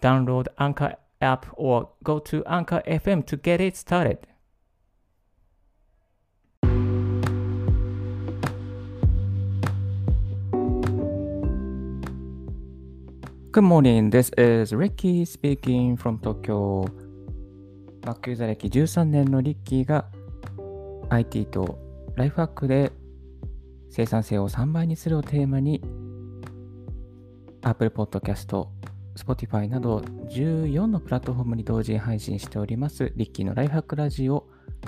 Download Anchor app or go to Anchor FM to get it started. Good morning. This is Ricky speaking from Tokyo. バックユーザー歴13年のリッキーが IT とライフハックで生産性を3倍にするをテーマに Apple Podcast、Spotify など14のプラットフォームに同時配信しておりますリッキーのライフハックラジオ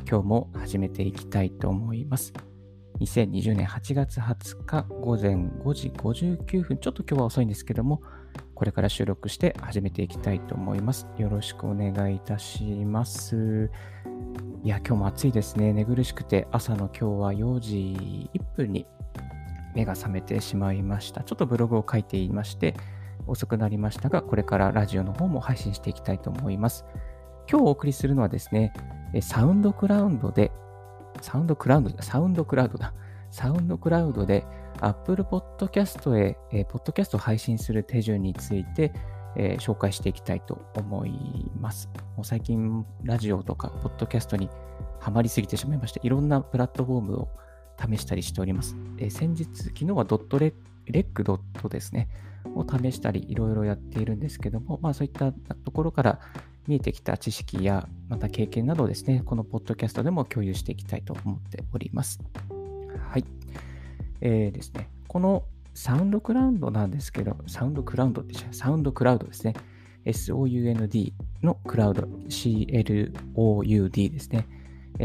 今日も始めていきたいと思います。2020年8月20日午前5時59分、ちょっと今日は遅いんですけども、これから収録して始めていきたいと思います。よろしくお願いいたします。いや、今日も暑いですね。寝苦しくて、朝の今日は4時1分に目が覚めてしまいました。ちょっとブログを書いていまして、遅くなりましたが、これからラジオの方も配信していきたいと思います。今日お送りするのはですね、サウンドクラウドで、サウンドクラウド、サウンドクラウドだ。サウンドクラウドで Apple Podcast へ、えー、ポッドキャストを配信する手順について、えー、紹介していきたいと思います。もう最近、ラジオとか、ポッドキャストにハマりすぎてしまいまして、いろんなプラットフォームを試したりしております。えー、先日、昨日はドットレレックドットですね、を試したり、いろいろやっているんですけども、まあそういったところから見えてきた知識や、また経験などをですね、このポッドキャストでも共有していきたいと思っております。はい。えー、ですね、このサウンドクラウドなんですけど、サウンドクラウドってサウンドクラウドですね。SOUND のクラウド、CLOUD ですね。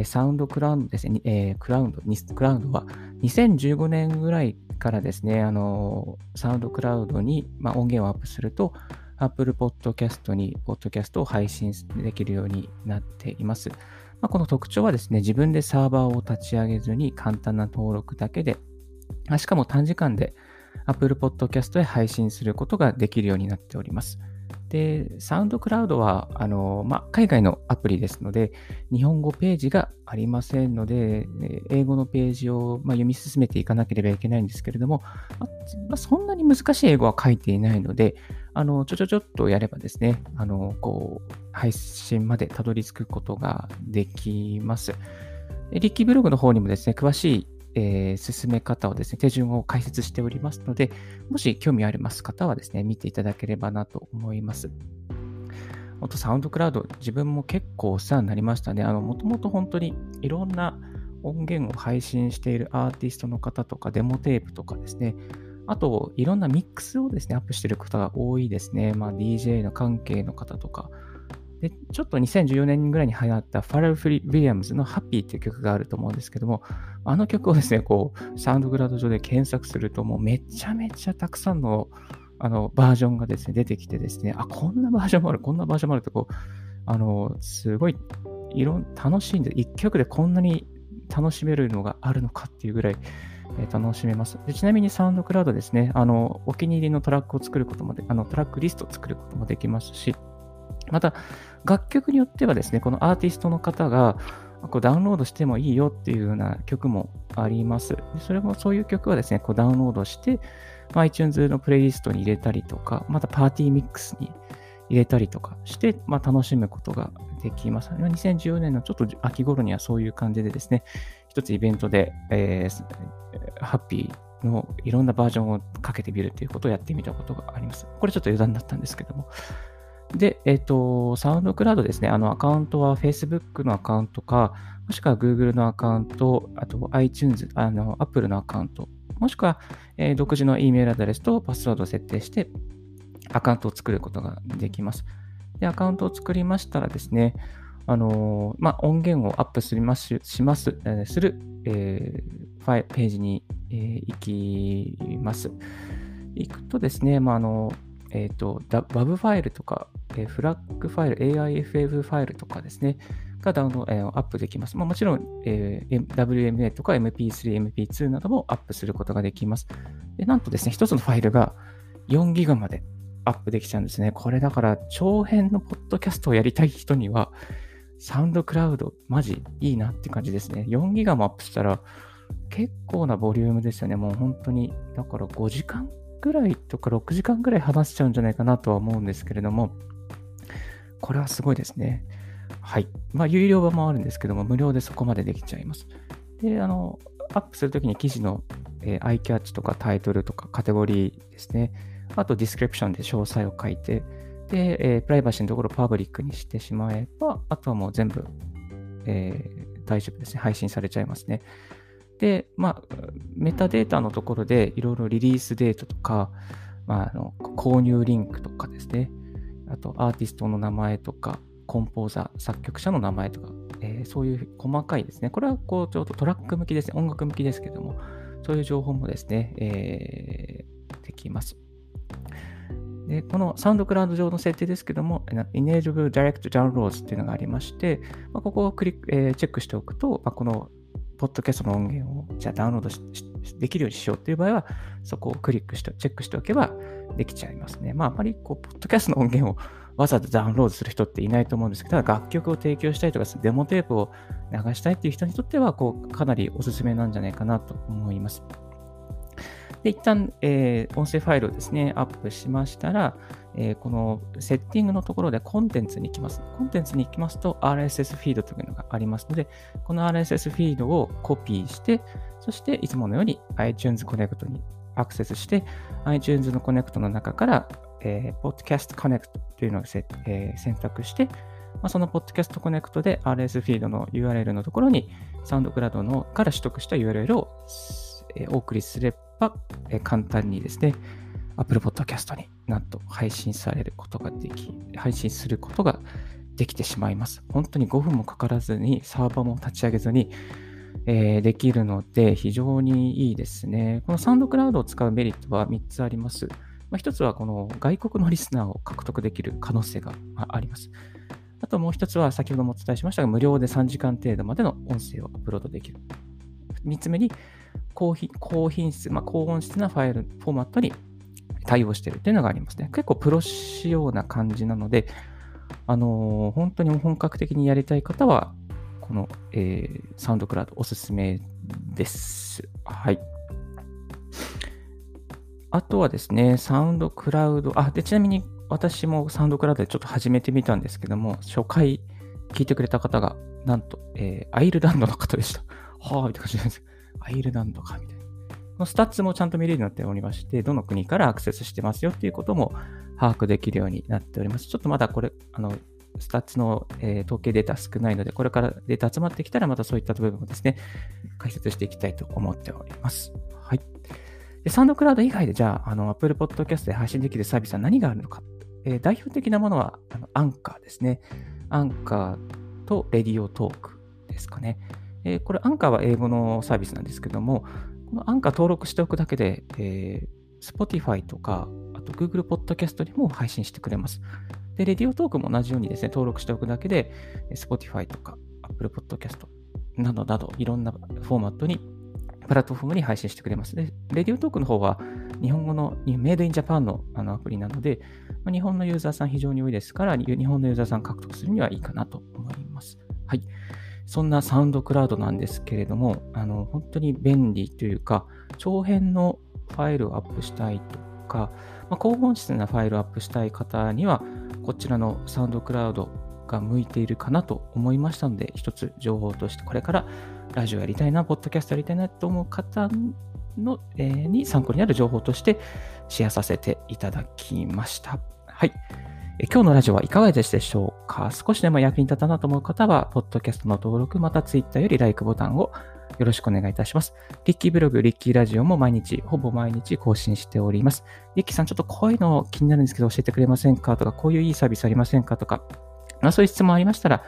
サウンドクラウドですね、えー、クラウド、クラウドは2015年ぐらいからですね、あのサウンドクラウドに、まあ、音源をアップすると、Apple Podcast に Podcast を配信できるようになっています。まあ、この特徴はですね、自分でサーバーを立ち上げずに簡単な登録だけで、しかも短時間で Apple Podcast へ配信することができるようになっております。で、サウンドクラウドは、あの、ま、海外のアプリですので、日本語ページがありませんので、英語のページを、ま、読み進めていかなければいけないんですけれども、ま、そんなに難しい英語は書いていないので、あの、ちょちょちょっとやればですね、あの、こう、配信までたどり着くことができます。リッキーブログの方にもですね、詳しいえー、進め方をですね、手順を解説しておりますので、もし興味あります方はですね、見ていただければなと思います。本当サウンドクラウド、自分も結構お世話になりましたね。あの、もともと本当にいろんな音源を配信しているアーティストの方とか、デモテープとかですね、あと、いろんなミックスをですね、アップしている方が多いですね。まあ、DJ の関係の方とか、で、ちょっと2014年ぐらいに流行ったファレル・フリ・ウィリアムズのハッピーっていう曲があると思うんですけども、あの曲をですね、こう、サウンドグラウド上で検索すると、もうめちゃめちゃたくさんのあのバージョンがですね、出てきてですね、あ、こんなバージョンもある、こんなバージョンもあると、こう、あの、すごい、いろん、楽しいんで、一曲でこんなに楽しめるのがあるのかっていうぐらい、楽しめますで。ちなみにサウンドクラウドですね、あの、お気に入りのトラックを作ることもで、あの、トラックリストを作ることもできますし、また、楽曲によってはですね、このアーティストの方が、こうダウンロードしてもいいよっていうような曲もあります。それもそういう曲はですね、こうダウンロードして、iTunes のプレイリストに入れたりとか、またパーティーミックスに入れたりとかして、まあ、楽しむことができます。2014年のちょっと秋頃にはそういう感じでですね、一つイベントで、えー、ハッピーのいろんなバージョンをかけてみるということをやってみたことがあります。これちょっと余談だったんですけども、で、えっ、と、サウンドクラウドですね。あの、アカウントは Facebook のアカウントか、もしくは Google のアカウント、あと iTunes、あの、Apple のアカウント、もしくは、えー、独自の E メールアドレスとパスワードを設定して、アカウントを作ることができます。で、アカウントを作りましたらですね、あのまあ、音源をアップしますします、えー、する、えー、ファイページに、えー、行きます。行くとですね、まあ、あのえっ、ー、と、WAV ファイルとか、えー、フラッグファイル、AIFF ファイルとかですね、がダウンロード、えー、アップできます。まあ、もちろん、えー、WMA とか MP3、MP2 などもアップすることができます。でなんとですね、一つのファイルが4ギガまでアップできちゃうんですね。これだから長編のポッドキャストをやりたい人には、サウンドクラウドマジいいなって感じですね。4ギガもアップしたら結構なボリュームですよね。もう本当に、だから5時間ぐらいとか6時間ぐらい話しちゃうんじゃないかなとは思うんですけれども、これはすごいですね。はい。まあ、有料版もあるんですけども、無料でそこまでできちゃいます。で、あの、アップするときに記事の、えー、アイキャッチとかタイトルとかカテゴリーですね。あとディスクリプションで詳細を書いて、で、えー、プライバシーのところをパブリックにしてしまえば、あとはもう全部、えー、大丈夫ですね。配信されちゃいますね。で、まあ、メタデータのところでいろいろリリースデートとか、まあ、あの購入リンクとかですね、あとアーティストの名前とか、コンポーザー、作曲者の名前とか、えー、そういう細かいですね。これはこうちょっとトラック向きですね。音楽向きですけども、そういう情報もですね、えー、できます。で、このサウンドクラウド上の設定ですけども、Enable Direct Downloads っていうのがありまして、まあ、ここをクリック、えー、チェックしておくと、まあ、このポッドキャストの音源をじゃあダウンロードできるようにしようという場合は、そこをクリックして、チェックしておけばできちゃいますね。まあ、あまりこう、ポッドキャストの音源をわざわざダウンロードする人っていないと思うんですけど、ただ楽曲を提供したいとか、デモテープを流したいっていう人にとっては、こう、かなりおすすめなんじゃないかなと思います。で、一旦、えー、音声ファイルをですね、アップしましたら、えー、このセッティングのところでコンテンツに行きます。コンテンツに行きますと RSS フィードというのがありますので、この RSS フィードをコピーして、そしていつものように iTunes Connect にアクセスして、iTunes のコネクトの中から、えー、Podcast Connect というのをせ、えー、選択して、まあ、その Podcast Connect で RS フィードの URL のところに、サウンドクラウドのから取得した URL を、えー、お送りすれば、えー、簡単にですね、Apple Podcast になんと配信されることができ、配信することができてしまいます。本当に5分もかからずに、サーバーも立ち上げずに、えー、できるので、非常にいいですね。このサウンドクラウドを使うメリットは3つあります。まあ、1つは、この外国のリスナーを獲得できる可能性があります。あともう1つは、先ほどもお伝えしましたが、無料で3時間程度までの音声をアップロードできる。3つ目に、高品高品質、まあ、高音質なファイル、フォーマットに対応しているというのがありますね。結構プロ仕様な感じなので、あのー、本当に本格的にやりたい方は、この、えー、サウンドクラウドおすすめです。はい。あとはですね、サウンドクラウド、あ、で、ちなみに私もサウンドクラウドでちょっと始めてみたんですけども、初回聞いてくれた方が、なんと、えー、アイルランドの方でした。はぁ、みたいな感じなんです。アイルランドか、みたいな。のスタッツもちゃんと見れるようになっておりまして、どの国からアクセスしてますよっていうことも把握できるようになっております。ちょっとまだこれ、あの、スタッツの、えー、統計データ少ないので、これからデータ集まってきたら、またそういった部分をですね、解説していきたいと思っております。はい。で、 SoundCloud 以外で、じゃあ、あの、Apple Podcast で配信できるサービスは何があるのか。えー、代表的なものは、あのアンカーですね。アンカーとレディオトークですかね。えー、これ、アンカーは英語のサービスなんですけども、このアンカー登録しておくだけで、えー、Spotify とか、あと Google Podcast にも配信してくれます。で、レディオトークも同じようにですね、登録しておくだけで、Spotify とか Apple Podcast などなど、いろんなフォーマットに、プラットフォームに配信してくれます。で、レディオトークの方は、日本語のメイドインジャパンのあのアプリなので、ま、日本のユーザーさん非常に多いですから、日本のユーザーさん獲得するにはいいかなと思います。はい。そんなサウンドクラウドなんですけれども、あの本当に便利というか、長編のファイルをアップしたいとか、まあ、高音質なファイルをアップしたい方には、こちらのサウンドクラウドが向いているかなと思いましたので、一つ情報として、これからラジオやりたいな、ポッドキャストやりたいなと思う方の、えー、に参考になる情報としてシェアさせていただきました。はい。今日のラジオはいかがでしたでしょうか？少しでも役に立ったなと思う方は、ポッドキャストの登録、またツイッターより LIKE ボタンをよろしくお願いいたします。リッキーブログ、リッキーラジオも毎日、ほぼ毎日更新しております。リッキーさん、ちょっとこういうの気になるんですけど教えてくれませんか？とか、こういういいサービスありませんか？とか、まあ、そういう質問ありましたら、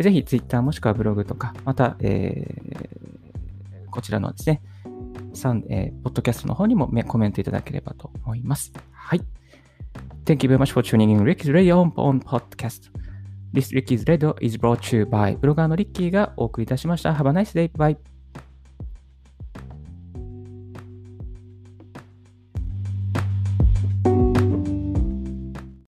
ぜひツイッターもしくはブログとか、また、えー、こちらのですね、サンえー、ポッドキャストの方にもコメントいただければと思います。はい。Thank you very much for tuning in Ricky's Radio on Podcast. This Ricky's Radio is brought to you by ブロガーのリッキーがお送りいたしました。Have a nice day. Bye.